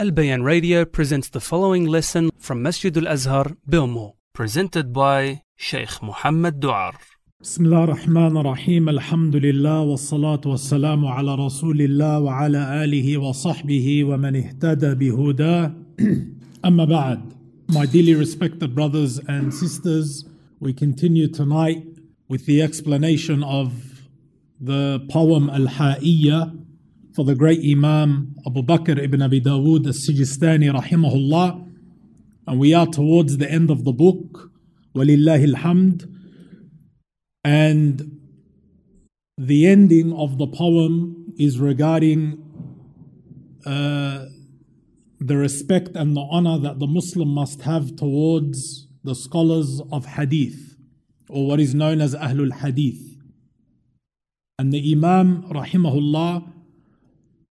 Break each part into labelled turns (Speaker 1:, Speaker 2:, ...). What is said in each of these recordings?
Speaker 1: Al Bayan Radio presents the following lesson from Masjid Al Azhar, Belmore, presented by Sheikh Mohamad Doar.
Speaker 2: بسم الله الرحمن الرحيم الحمد لله والصلاة والسلام على رسول الله وعلى آله وصحبه ومن اهتدى بهداه أما بعد My dearly respected brothers and sisters, we continue tonight with the explanation of the poem Al-Ha'iyya for the great Imam Abu Bakr ibn Abi Dawood al-Sijistani rahimahullah. And we are towards the end of the book, Walillahi alhamd. And the ending of the poem is regarding uh, the respect and the honor that the Muslim must have towards the scholars of hadith, or what is known as Ahlul Hadith. And the Imam, rahimahullah,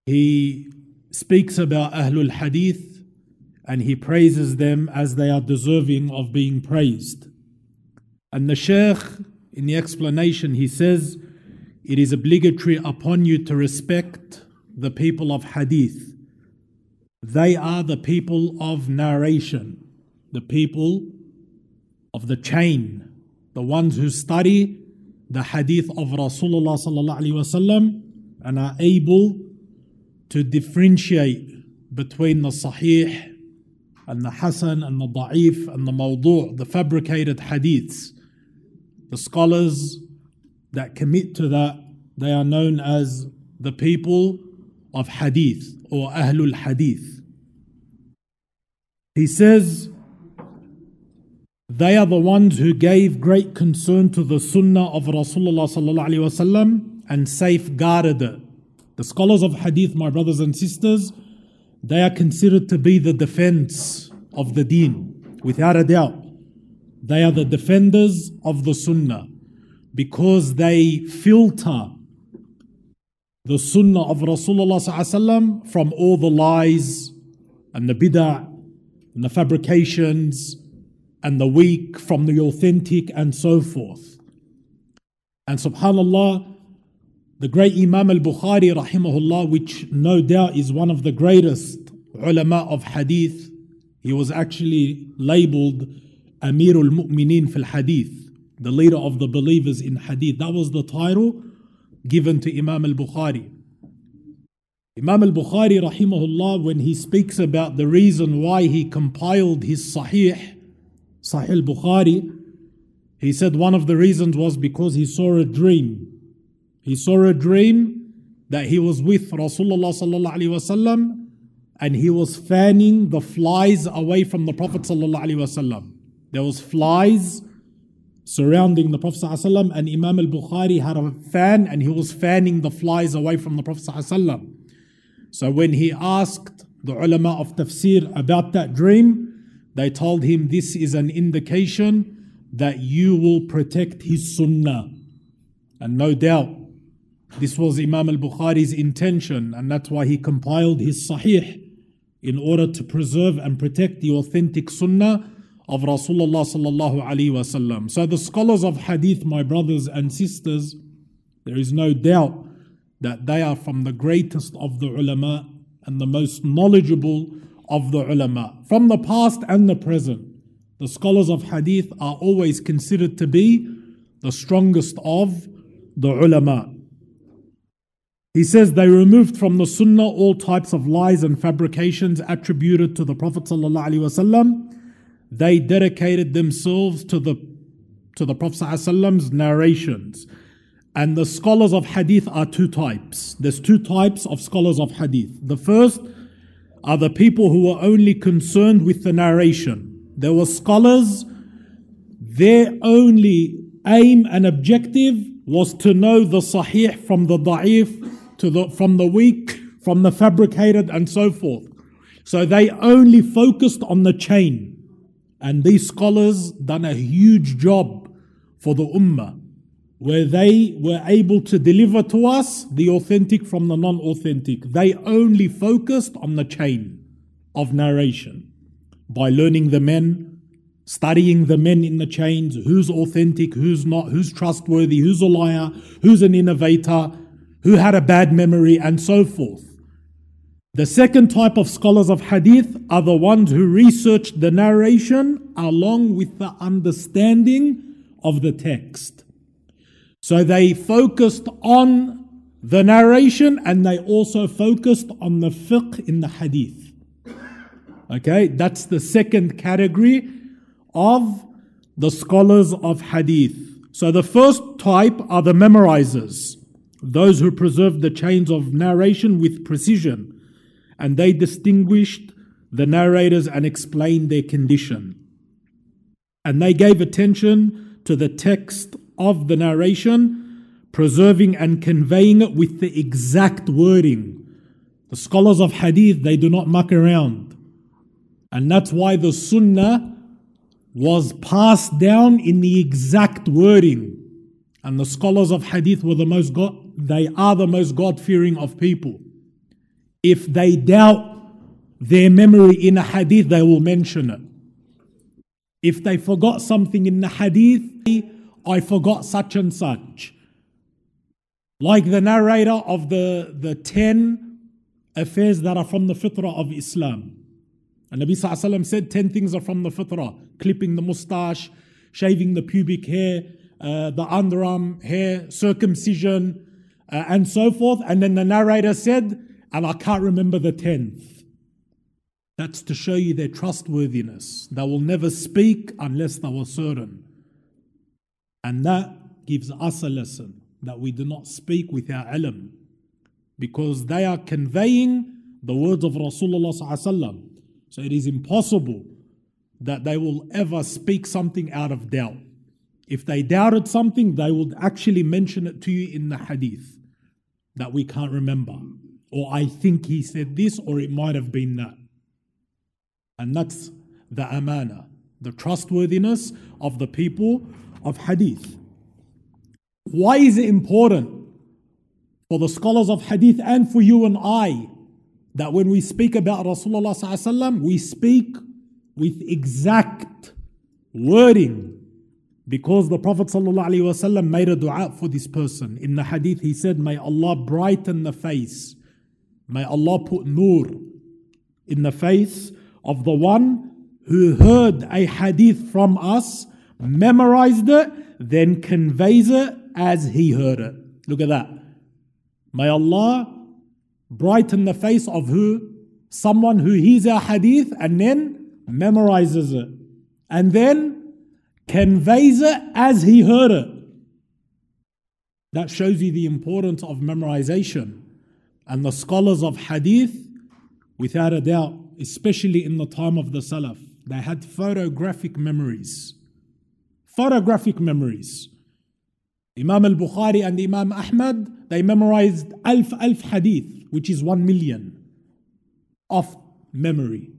Speaker 2: he speaks about Ahlul Hadith and he praises them as they are deserving of being praised. And the Shaykh in the explanation, he says, It is obligatory upon you to respect the people of hadith. They are the people of narration, the people of the chain, the ones who study the hadith of Rasulullah and are able to differentiate between the sahih and the hasan and the da'if and the mawdu', the fabricated hadiths. The scholars that commit to that, they are known as the people of hadith or Ahlul Hadith. He says, they are the ones who gave great concern to the sunnah of Rasulullah and safeguarded it. The scholars of hadith, my brothers and sisters, they are considered to be the defense of the deen, without a doubt. They are the defenders of the Sunnah because they filter the Sunnah of Rasulullah from all the lies and the bid'ah and the fabrications and the weak from the authentic and so forth. And subhanallah, the great Imam al Bukhari, rahimahullah, which no doubt is one of the greatest ulama of hadith, he was actually labeled Amirul Mu'mineen fil Hadith, the leader of the believers in Hadith. That was the title given to Imam al Bukhari. Imam al Bukhari, rahimahullah, when he speaks about the reason why he compiled his Sahih, Sahih Bukhari, he said one of the reasons was because he saw a dream. He saw a dream that he was with Rasulullah sallallahu alaihi wasallam and he was fanning the flies away from the Prophet sallallahu alaihi wasallam. There was flies surrounding the Prophet ﷺ, and Imam al-Bukhari had a fan and he was fanning the flies away from the Prophet ﷺ. So when he asked the ulama of tafsir about that dream, they told him this is an indication that you will protect his sunnah. And no doubt, this was Imam al-Bukhari's intention, and that's why he compiled his Sahih in order to preserve and protect the authentic sunnah of Rasulullah sallallahu alaihi wasallam. So the scholars of hadith, my brothers and sisters, there is no doubt that they are from the greatest of the ulama and the most knowledgeable of the ulama. From the past and the present, the scholars of hadith are always considered to be the strongest of the ulama. He says they removed from the sunnah all types of lies and fabrications attributed to the Prophet wasallam they dedicated themselves to the to the Prophet ﷺ's narrations. And the scholars of hadith are two types. There's two types of scholars of hadith. The first are the people who are only concerned with the narration. There were scholars, their only aim and objective was to know the sahih from the da'if, to the, from the weak, from the fabricated, and so forth. So they only focused on the chain. And these scholars done a huge job for the ummah, where they were able to deliver to us the authentic from the non-authentic. They only focused on the chain of narration by learning the men, studying the men in the chains, who's authentic, who's not, who's trustworthy, who's a liar, who's an innovator, who had a bad memory, and so forth. The second type of scholars of hadith are the ones who research the narration along with the understanding of the text. So they focused on the narration and they also focused on the fiqh in the hadith. Okay, that's the second category of the scholars of hadith. So the first type are the memorizers, those who preserved the chains of narration with precision, and they distinguished the narrators and explained their condition. And they gave attention to the text of the narration preserving and conveying it with the exact wording. The scholars of hadith, they do not muck around. And that's why the sunnah was passed down in the exact wording. And the scholars of hadith were the most God, they are the most God fearing of people. If they doubt their memory in a hadith, they will mention it. If they forgot something in the hadith, I forgot such and such. Like the narrator of the, the 10 affairs that are from the fitrah of Islam. And Nabi Sallallahu said 10 things are from the fitrah clipping the mustache, shaving the pubic hair, uh, the underarm hair, circumcision, uh, and so forth. And then the narrator said, and I can't remember the 10th. That's to show you their trustworthiness. They will never speak unless they were certain. And that gives us a lesson that we do not speak with our ilm because they are conveying the words of Rasulullah. So it is impossible that they will ever speak something out of doubt. If they doubted something, they would actually mention it to you in the hadith that we can't remember. Or I think he said this, or it might have been that. And that's the amana, the trustworthiness of the people of hadith. Why is it important for the scholars of hadith and for you and I that when we speak about Rasulullah we speak with exact wording because the Prophet ﷺ made a dua for this person. In the hadith, he said, May Allah brighten the face. May Allah put nur in the face of the one who heard a hadith from us, memorized it, then conveys it as he heard it. Look at that. May Allah brighten the face of who? Someone who hears our hadith and then memorizes it. And then conveys it as he heard it. That shows you the importance of memorization. And the scholars of hadith, without a doubt, especially in the time of the Salaf, they had photographic memories. Photographic memories. Imam al Bukhari and Imam Ahmad, they memorized alf alf hadith, which is one million of memory,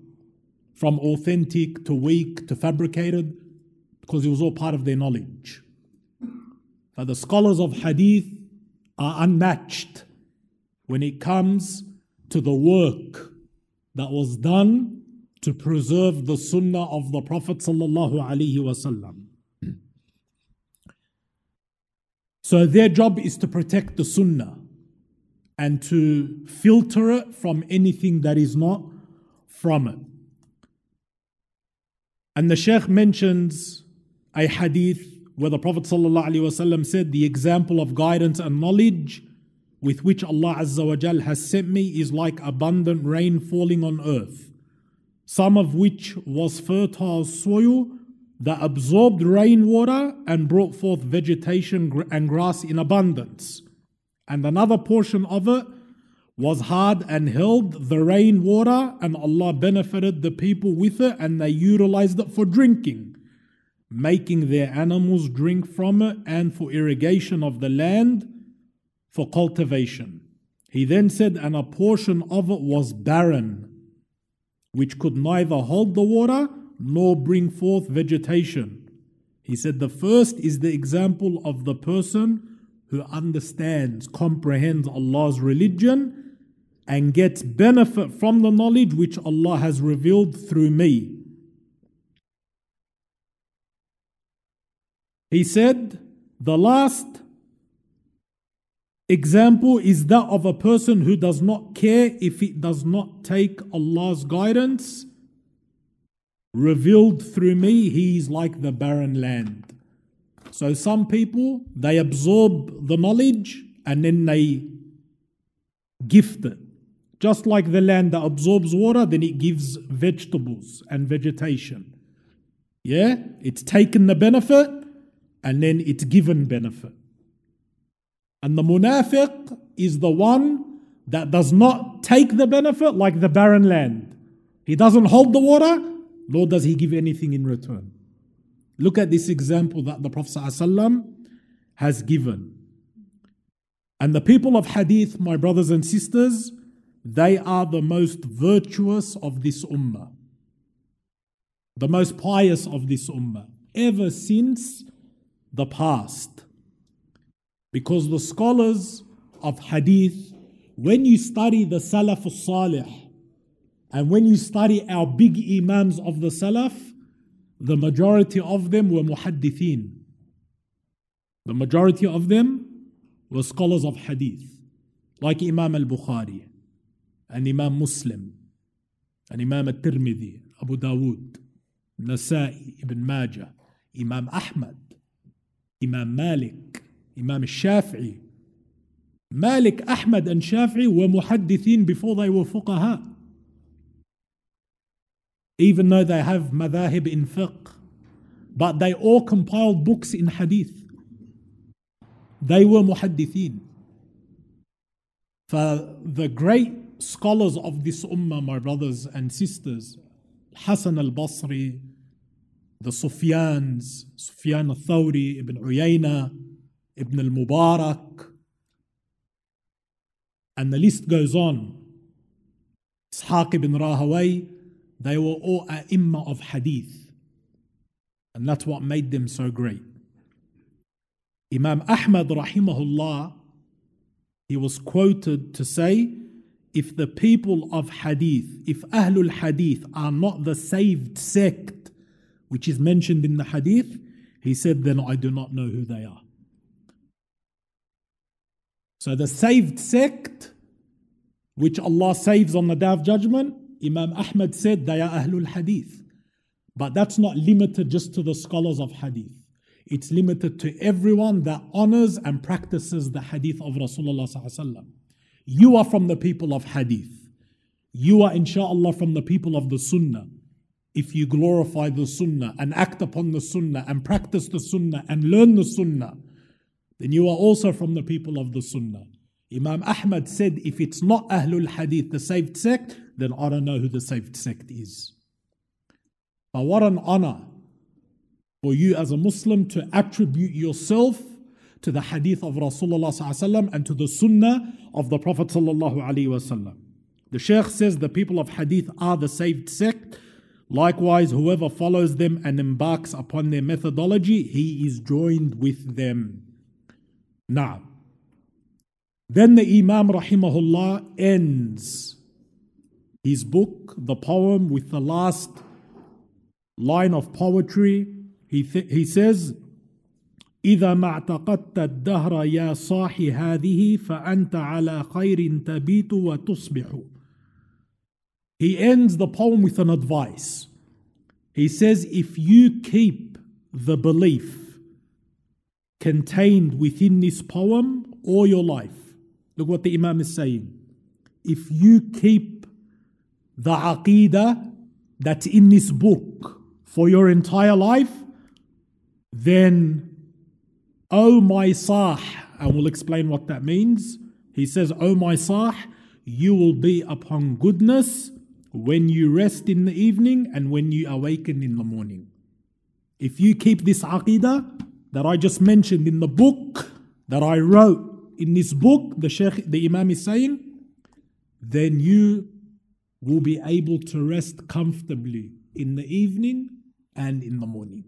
Speaker 2: from authentic to weak to fabricated, because it was all part of their knowledge. But the scholars of hadith are unmatched when it comes to the work that was done to preserve the sunnah of the Prophet sallallahu alaihi wasallam. So their job is to protect the sunnah and to filter it from anything that is not from it. And the Shaykh mentions a hadith where the Prophet ﷺ said, The example of guidance and knowledge with which Allah Azza has sent me is like abundant rain falling on earth, some of which was fertile soil that absorbed rainwater and brought forth vegetation and grass in abundance. And another portion of it was hard and held the rainwater, and Allah benefited the people with it, and they utilized it for drinking, making their animals drink from it, and for irrigation of the land, for cultivation. He then said, and a portion of it was barren, which could neither hold the water nor bring forth vegetation. He said the first is the example of the person who understands, comprehends Allah's religion, and gets benefit from the knowledge which Allah has revealed through me. He said, the last example is that of a person who does not care if it does not take Allah's guidance revealed through me, he is like the barren land. So some people they absorb the knowledge and then they gift it. Just like the land that absorbs water, then it gives vegetables and vegetation. Yeah? It's taken the benefit and then it's given benefit. And the munafiq is the one that does not take the benefit like the barren land. He doesn't hold the water, nor does he give anything in return. Look at this example that the Prophet ﷺ has given. And the people of Hadith, my brothers and sisters, they are the most virtuous of this ummah, the most pious of this ummah, ever since the past. Because the scholars of Hadith, when you study the Salaf al-Salih, and when you study our big Imams of the Salaf, the majority of them were muhaddithin. The majority of them were scholars of hadith, like Imam al Bukhari, and Imam Muslim, and Imam al Tirmidhi, Abu Dawood, Nasa'i, Ibn Majah, Imam Ahmad, Imam Shafi'i. Malik, Ahmad, and Shafi'i were muhaddithin before they were even though they have madhahib in fiqh. But they all compiled books in hadith. They were muhaddithin. For the great scholars of this ummah, my brothers and sisters, Hassan al Basri, the Sufyans, Sufyan al Thawri, Ibn Uyayna, Ibn al Mubarak, and the list goes on. Ishaq ibn Rahaway, they were all ai of hadith. And that's what made them so great. Imam Ahmad rahimahullah, he was quoted to say, if the people of hadith, if Ahlul Hadith are not the saved sect, which is mentioned in the hadith, he said, then I do not know who they are. So the saved sect, which Allah saves on the day of judgment, Imam Ahmad said they are Ahlul Hadith. But that's not limited just to the scholars of Hadith. It's limited to everyone that honors and practices the Hadith of Rasulullah. You are from the people of Hadith. You are, inshallah, from the people of the Sunnah. If you glorify the Sunnah and act upon the Sunnah and practice the Sunnah and learn the Sunnah, then you are also from the people of the Sunnah. Imam Ahmad said, if it's not Ahlul Hadith, the saved sect, then I don't know who the saved sect is. But what an honor for you as a Muslim to attribute yourself to the hadith of Rasulullah and to the sunnah of the Prophet. The Shaykh says the people of hadith are the saved sect. Likewise, whoever follows them and embarks upon their methodology, he is joined with them. Now, then the Imam rahimahullah ends his book, the poem, with the last line of poetry. He, th- he says, إذا ما اعتقدت الدهر يا صاحي هذه فأنت على خير تبيت وتصبح. He ends the poem with an advice. He says, if you keep the belief contained within this poem all your life, look what the Imam is saying. If you keep the aqidah that's in this book for your entire life, then, oh my sah, and we'll explain what that means. He says, Oh my sah, you will be upon goodness when you rest in the evening and when you awaken in the morning. If you keep this aqidah that I just mentioned in the book that I wrote in this book, the Sheikh, the Imam is saying, then you will be able to rest comfortably in the evening and in the morning.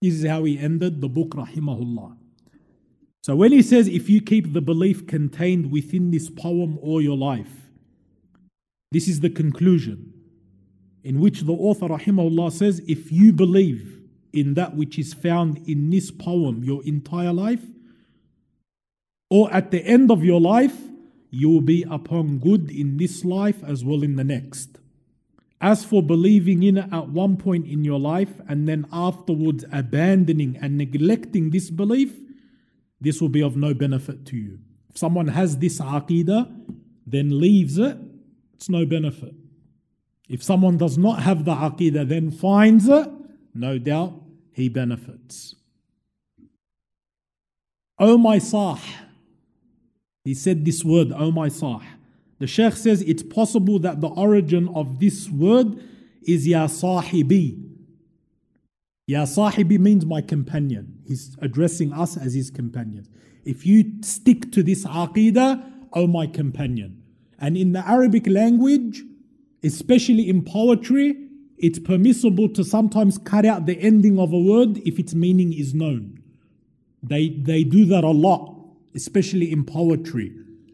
Speaker 2: This is how he ended the book, Rahimahullah. So when he says, if you keep the belief contained within this poem all your life, this is the conclusion in which the author, Rahimahullah, says, if you believe in that which is found in this poem your entire life, or at the end of your life, you will be upon good in this life as well in the next. As for believing in it at one point in your life and then afterwards abandoning and neglecting this belief, this will be of no benefit to you. If someone has this aqidah, then leaves it, it's no benefit. If someone does not have the aqidah, then finds it, no doubt he benefits. Oh my sah. He said this word, oh my sah. The Sheikh says it's possible that the origin of this word is Ya Sahibi. Ya Sahibi means my companion. He's addressing us as his companions. If you stick to this aqidah, oh my companion. And in the Arabic language, especially in poetry, it's permissible to sometimes cut out the ending of a word if its meaning is known. They, they do that a lot, especially in poetry.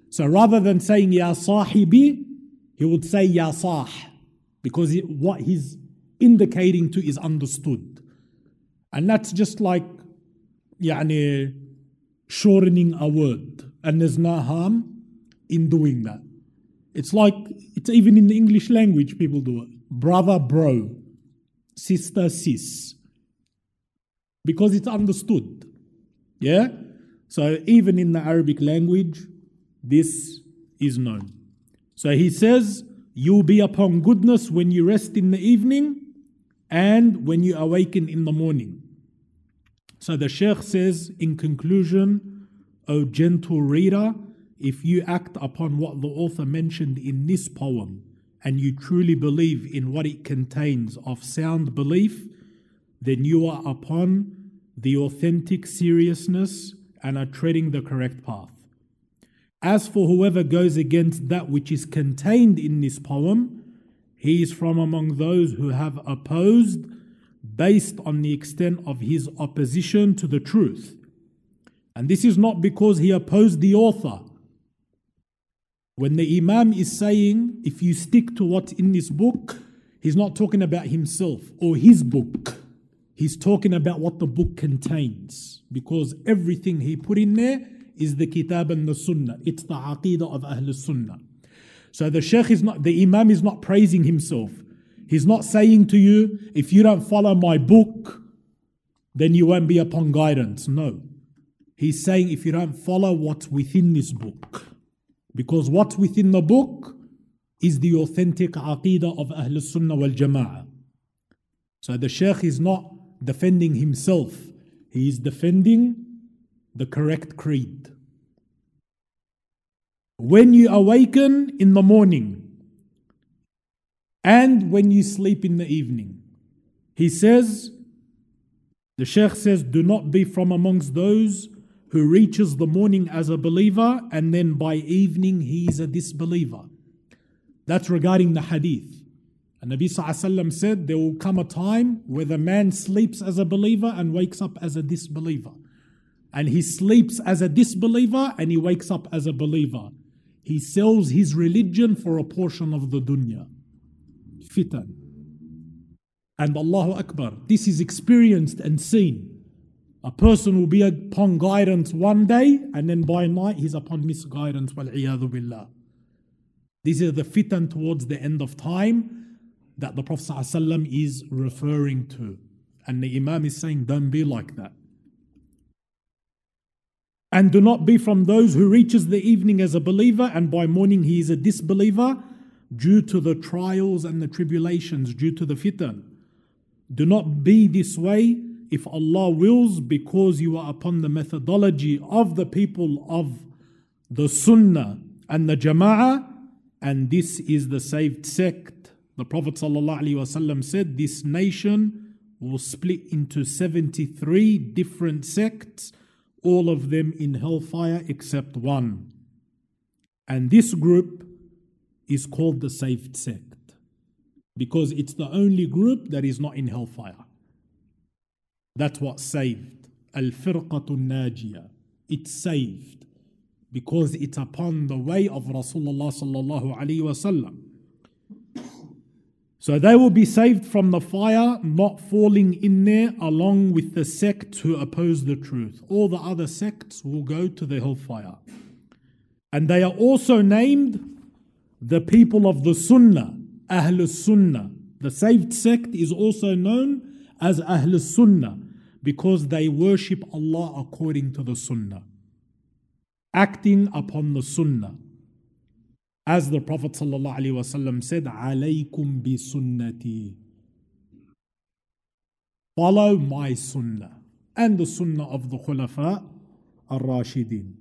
Speaker 2: So rather than saying Ya Sahibi, he would say Ya Sah, because it, what he's indicating to is understood. And that's just like يعني, shortening a word. And there's no harm in doing that. It's like, it's even in the English language, people do it. Brother, bro. Sister, sis. Because it's understood. Yeah? So even in the Arabic language, this is known. So he says, You'll be upon goodness when you rest in the evening and when you awaken in the morning. So the Sheikh says, in conclusion, O gentle reader, if you act upon what the author mentioned in this poem and you truly believe in what it contains of sound belief, then you are upon the authentic seriousness and are treading the correct path. As for whoever goes against that which is contained in this poem, he is from among those who have opposed based on the extent of his opposition to the truth. And this is not because he opposed the author. When the Imam is saying, if you stick to what's in this book, he's not talking about himself or his book. He's talking about what the book contains. Because everything he put in there is the Kitab and the Sunnah. It's the Aqidah of Ahl Sunnah. So the Sheikh is not, the Imam is not praising himself. He's not saying to you, if you don't follow my book, then you won't be upon guidance. No. He's saying if you don't follow what's within this book, because what's within the book is the authentic aqidah of Ahl Sunnah wal Jama'ah. So the Sheikh is not defending himself, he is defending the correct creed. When you awaken in the morning and when you sleep in the evening, he says, the Sheikh says, do not be from amongst those who reaches the morning as a believer and then by evening he is a disbeliever. That's regarding the hadith. And Nabi Sallallahu said, There will come a time where the man sleeps as a believer and wakes up as a disbeliever and he sleeps as a disbeliever and he wakes up as a believer. He sells his religion for a portion of the dunya. Fitan. And Allahu Akbar, this is experienced and seen. A person will be upon guidance one day and then by night he's upon misguidance. billah. These are the fitan towards the end of time that the Prophet ﷺ is referring to. And the Imam is saying, don't be like that. And do not be from those who reaches the evening as a believer and by morning he is a disbeliever due to the trials and the tribulations, due to the fitan. Do not be this way if Allah wills because you are upon the methodology of the people of the Sunnah and the Jama'ah and this is the saved sect. The Prophet ﷺ said this nation will split into 73 different sects all of them in hellfire except one. And this group is called the saved sect because it's the only group that is not in hellfire. That's what saved. Al firqatun najiyah. It's saved because it's upon the way of Rasulullah sallallahu wasallam. So they will be saved from the fire, not falling in there along with the sects who oppose the truth. All the other sects will go to the hellfire. And they are also named the people of the Sunnah, Ahl Sunnah. The saved sect is also known as Ahl Sunnah because they worship Allah according to the Sunnah, acting upon the Sunnah. As the Prophet ﷺ said, Alaykum bi sunnati. Follow my sunnah and the sunnah of the Khulafa al Rashidin.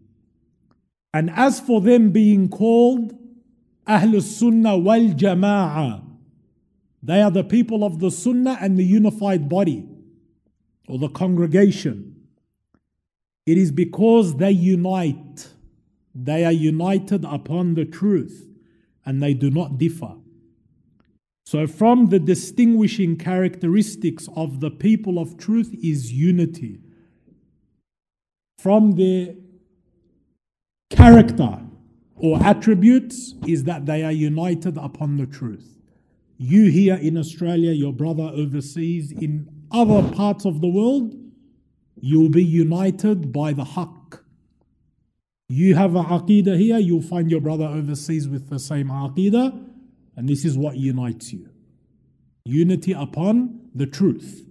Speaker 2: And as for them being called Ahl Sunnah wal Jama'ah, they are the people of the Sunnah and the unified body or the congregation. It is because they unite they are united upon the truth and they do not differ. So, from the distinguishing characteristics of the people of truth is unity. From their character or attributes is that they are united upon the truth. You here in Australia, your brother overseas, in other parts of the world, you will be united by the haqq, you have a aqidah here, you'll find your brother overseas with the same aqidah, and this is what unites you. Unity upon the truth.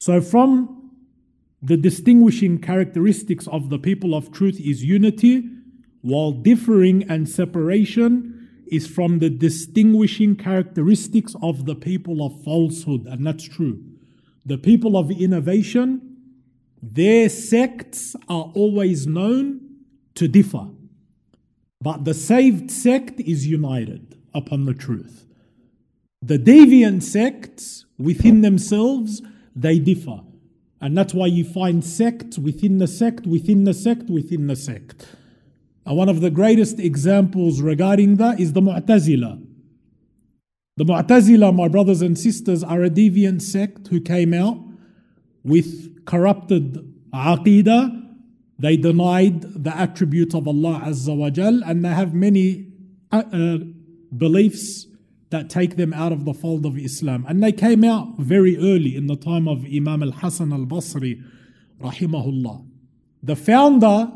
Speaker 2: So, from the distinguishing characteristics of the people of truth is unity, while differing and separation is from the distinguishing characteristics of the people of falsehood, and that's true. The people of innovation their sects are always known to differ, but the saved sect is united upon the truth. The deviant sects within themselves, they differ. And that's why you find sects within the sect, within the sect, within the sect. One of the greatest examples regarding that is the Mu'tazila. The Mu'tazila, my brothers and sisters, are a deviant sect who came out with corrupted aqidah. They denied the attributes of Allah Azza wa Jal, and they have many uh, uh, beliefs that take them out of the fold of Islam. And they came out very early in the time of Imam al Hasan al Basri, rahimahullah. The founder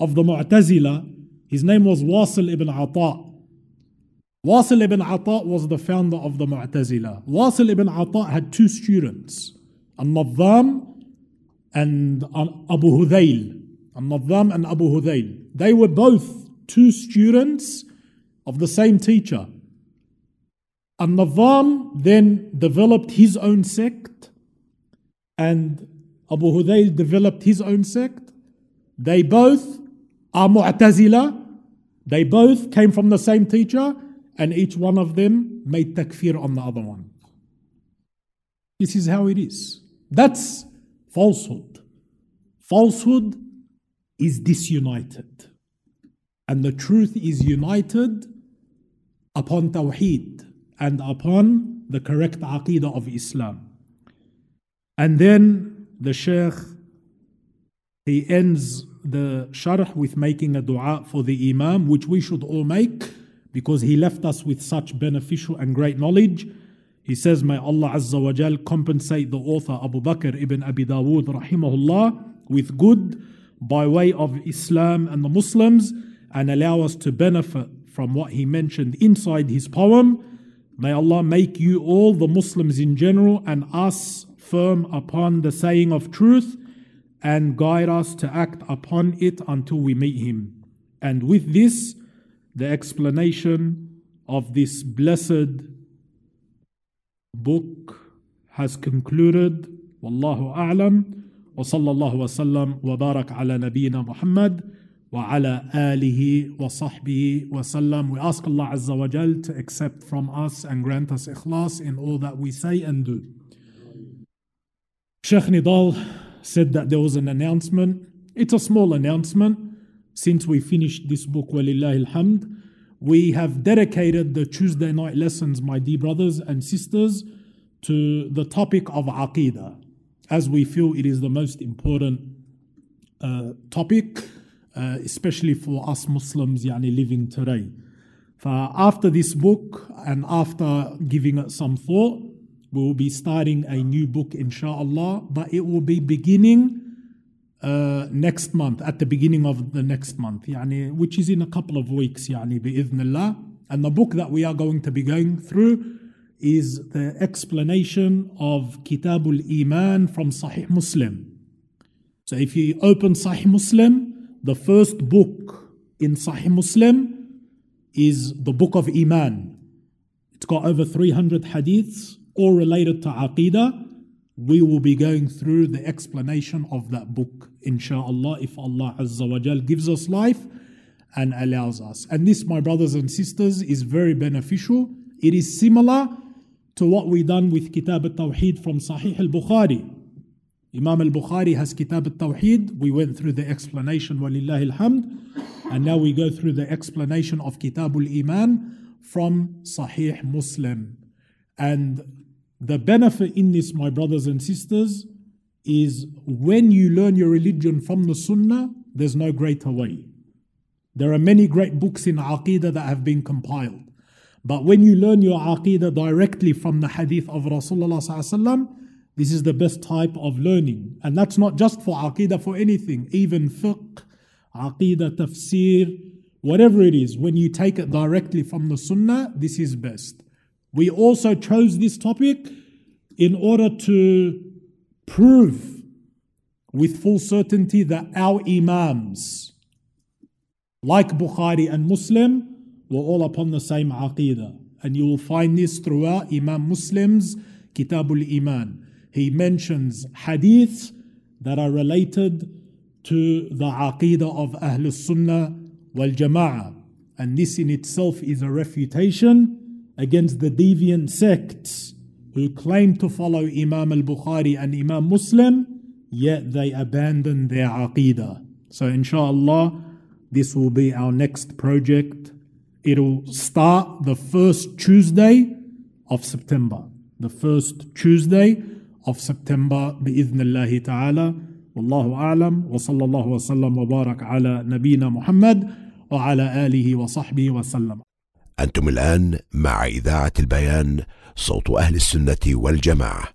Speaker 2: of the Mu'tazila, his name was Wasil ibn Ata. Wasil ibn Ata was the founder of the Mu'tazila. Wasil ibn Ata had two students. Al-Nadham and Abu Hudayl. Al-Nadham and Abu Hudayl. They were both two students of the same teacher. Al-Nadham then developed his own sect and Abu Hudayl developed his own sect. They both are Mu'tazila. They both came from the same teacher and each one of them made takfir on the other one. This is how it is. That's falsehood. Falsehood is disunited, and the truth is united upon Tawheed and upon the correct Aqidah of Islam. And then the Shaykh he ends the sharh with making a dua for the Imam, which we should all make because he left us with such beneficial and great knowledge. He says, May Allah Azza wa Jal compensate the author Abu Bakr ibn Abi Dawood rahimahullah with good by way of Islam and the Muslims and allow us to benefit from what he mentioned inside his poem. May Allah make you all, the Muslims in general, and us firm upon the saying of truth and guide us to act upon it until we meet him. And with this, the explanation of this blessed book has concluded. Wallahu a'lam. وصلى الله وسلم وبارك على نبينا محمد وعلى آله وصحبه وسلم. We ask Allah Azza wa Jal to accept from us and grant us ikhlas in all that we say and do. Sheikh Nidal said that there was an announcement. It's a small announcement. Since we finished this book, alhamd, we have dedicated the Tuesday night lessons, my dear brothers and sisters, to the topic of Aqidah, as we feel it is the most important uh, topic, uh, especially for us Muslims yani, living today. For after this book and after giving it some thought, we will be starting a new book, inshallah, but it will be beginning uh, next month, at the beginning of the next month, yani, which is in a couple of weeks, yani, bi'idhnillah. And the book that we are going to be going through is the explanation of Kitabul Iman from Sahih Muslim. So if you open Sahih Muslim, the first book in Sahih Muslim is the book of Iman. It's got over 300 hadiths, all related to Aqidah. We will be going through the explanation of that book, inshallah, if Allah Azza wa Jal gives us life and allows us. And this, my brothers and sisters, is very beneficial. It is similar to what we done with Kitab al-Tawheed from Sahih al-Bukhari. Imam al-Bukhari has Kitab al-Tawheed. We went through the explanation, walillahi alhamd. And now we go through the explanation of Kitabul Iman from Sahih Muslim. And the benefit in this, my brothers and sisters, is when you learn your religion from the Sunnah, there's no greater way. There are many great books in Aqidah that have been compiled. But when you learn your Aqidah directly from the Hadith of Rasulullah, this is the best type of learning. And that's not just for Aqidah, for anything, even fiqh, aqidah, tafsir, whatever it is, when you take it directly from the sunnah, this is best. We also chose this topic in order to prove with full certainty that our imams, like Bukhari and Muslim, were all upon the same aqidah. And you will find this throughout Imam Muslim's Kitabul Iman. He mentions hadiths that are related to the aqidah of Ahl Sunnah wal Jama'ah. And this in itself is a refutation against the deviant sects who claim to follow Imam al Bukhari and Imam Muslim, yet they abandon their aqidah. So, inshallah, this will be our next project. It'll start the first Tuesday of September. The first Tuesday of September, bi'idhnillahi ta'ala. والله أعلم وصلى الله وسلم وبارك على نبينا محمد وعلى آله وصحبه وسلم
Speaker 3: أنتم الآن مع إذاعة البيان صوت أهل السنة والجماعة.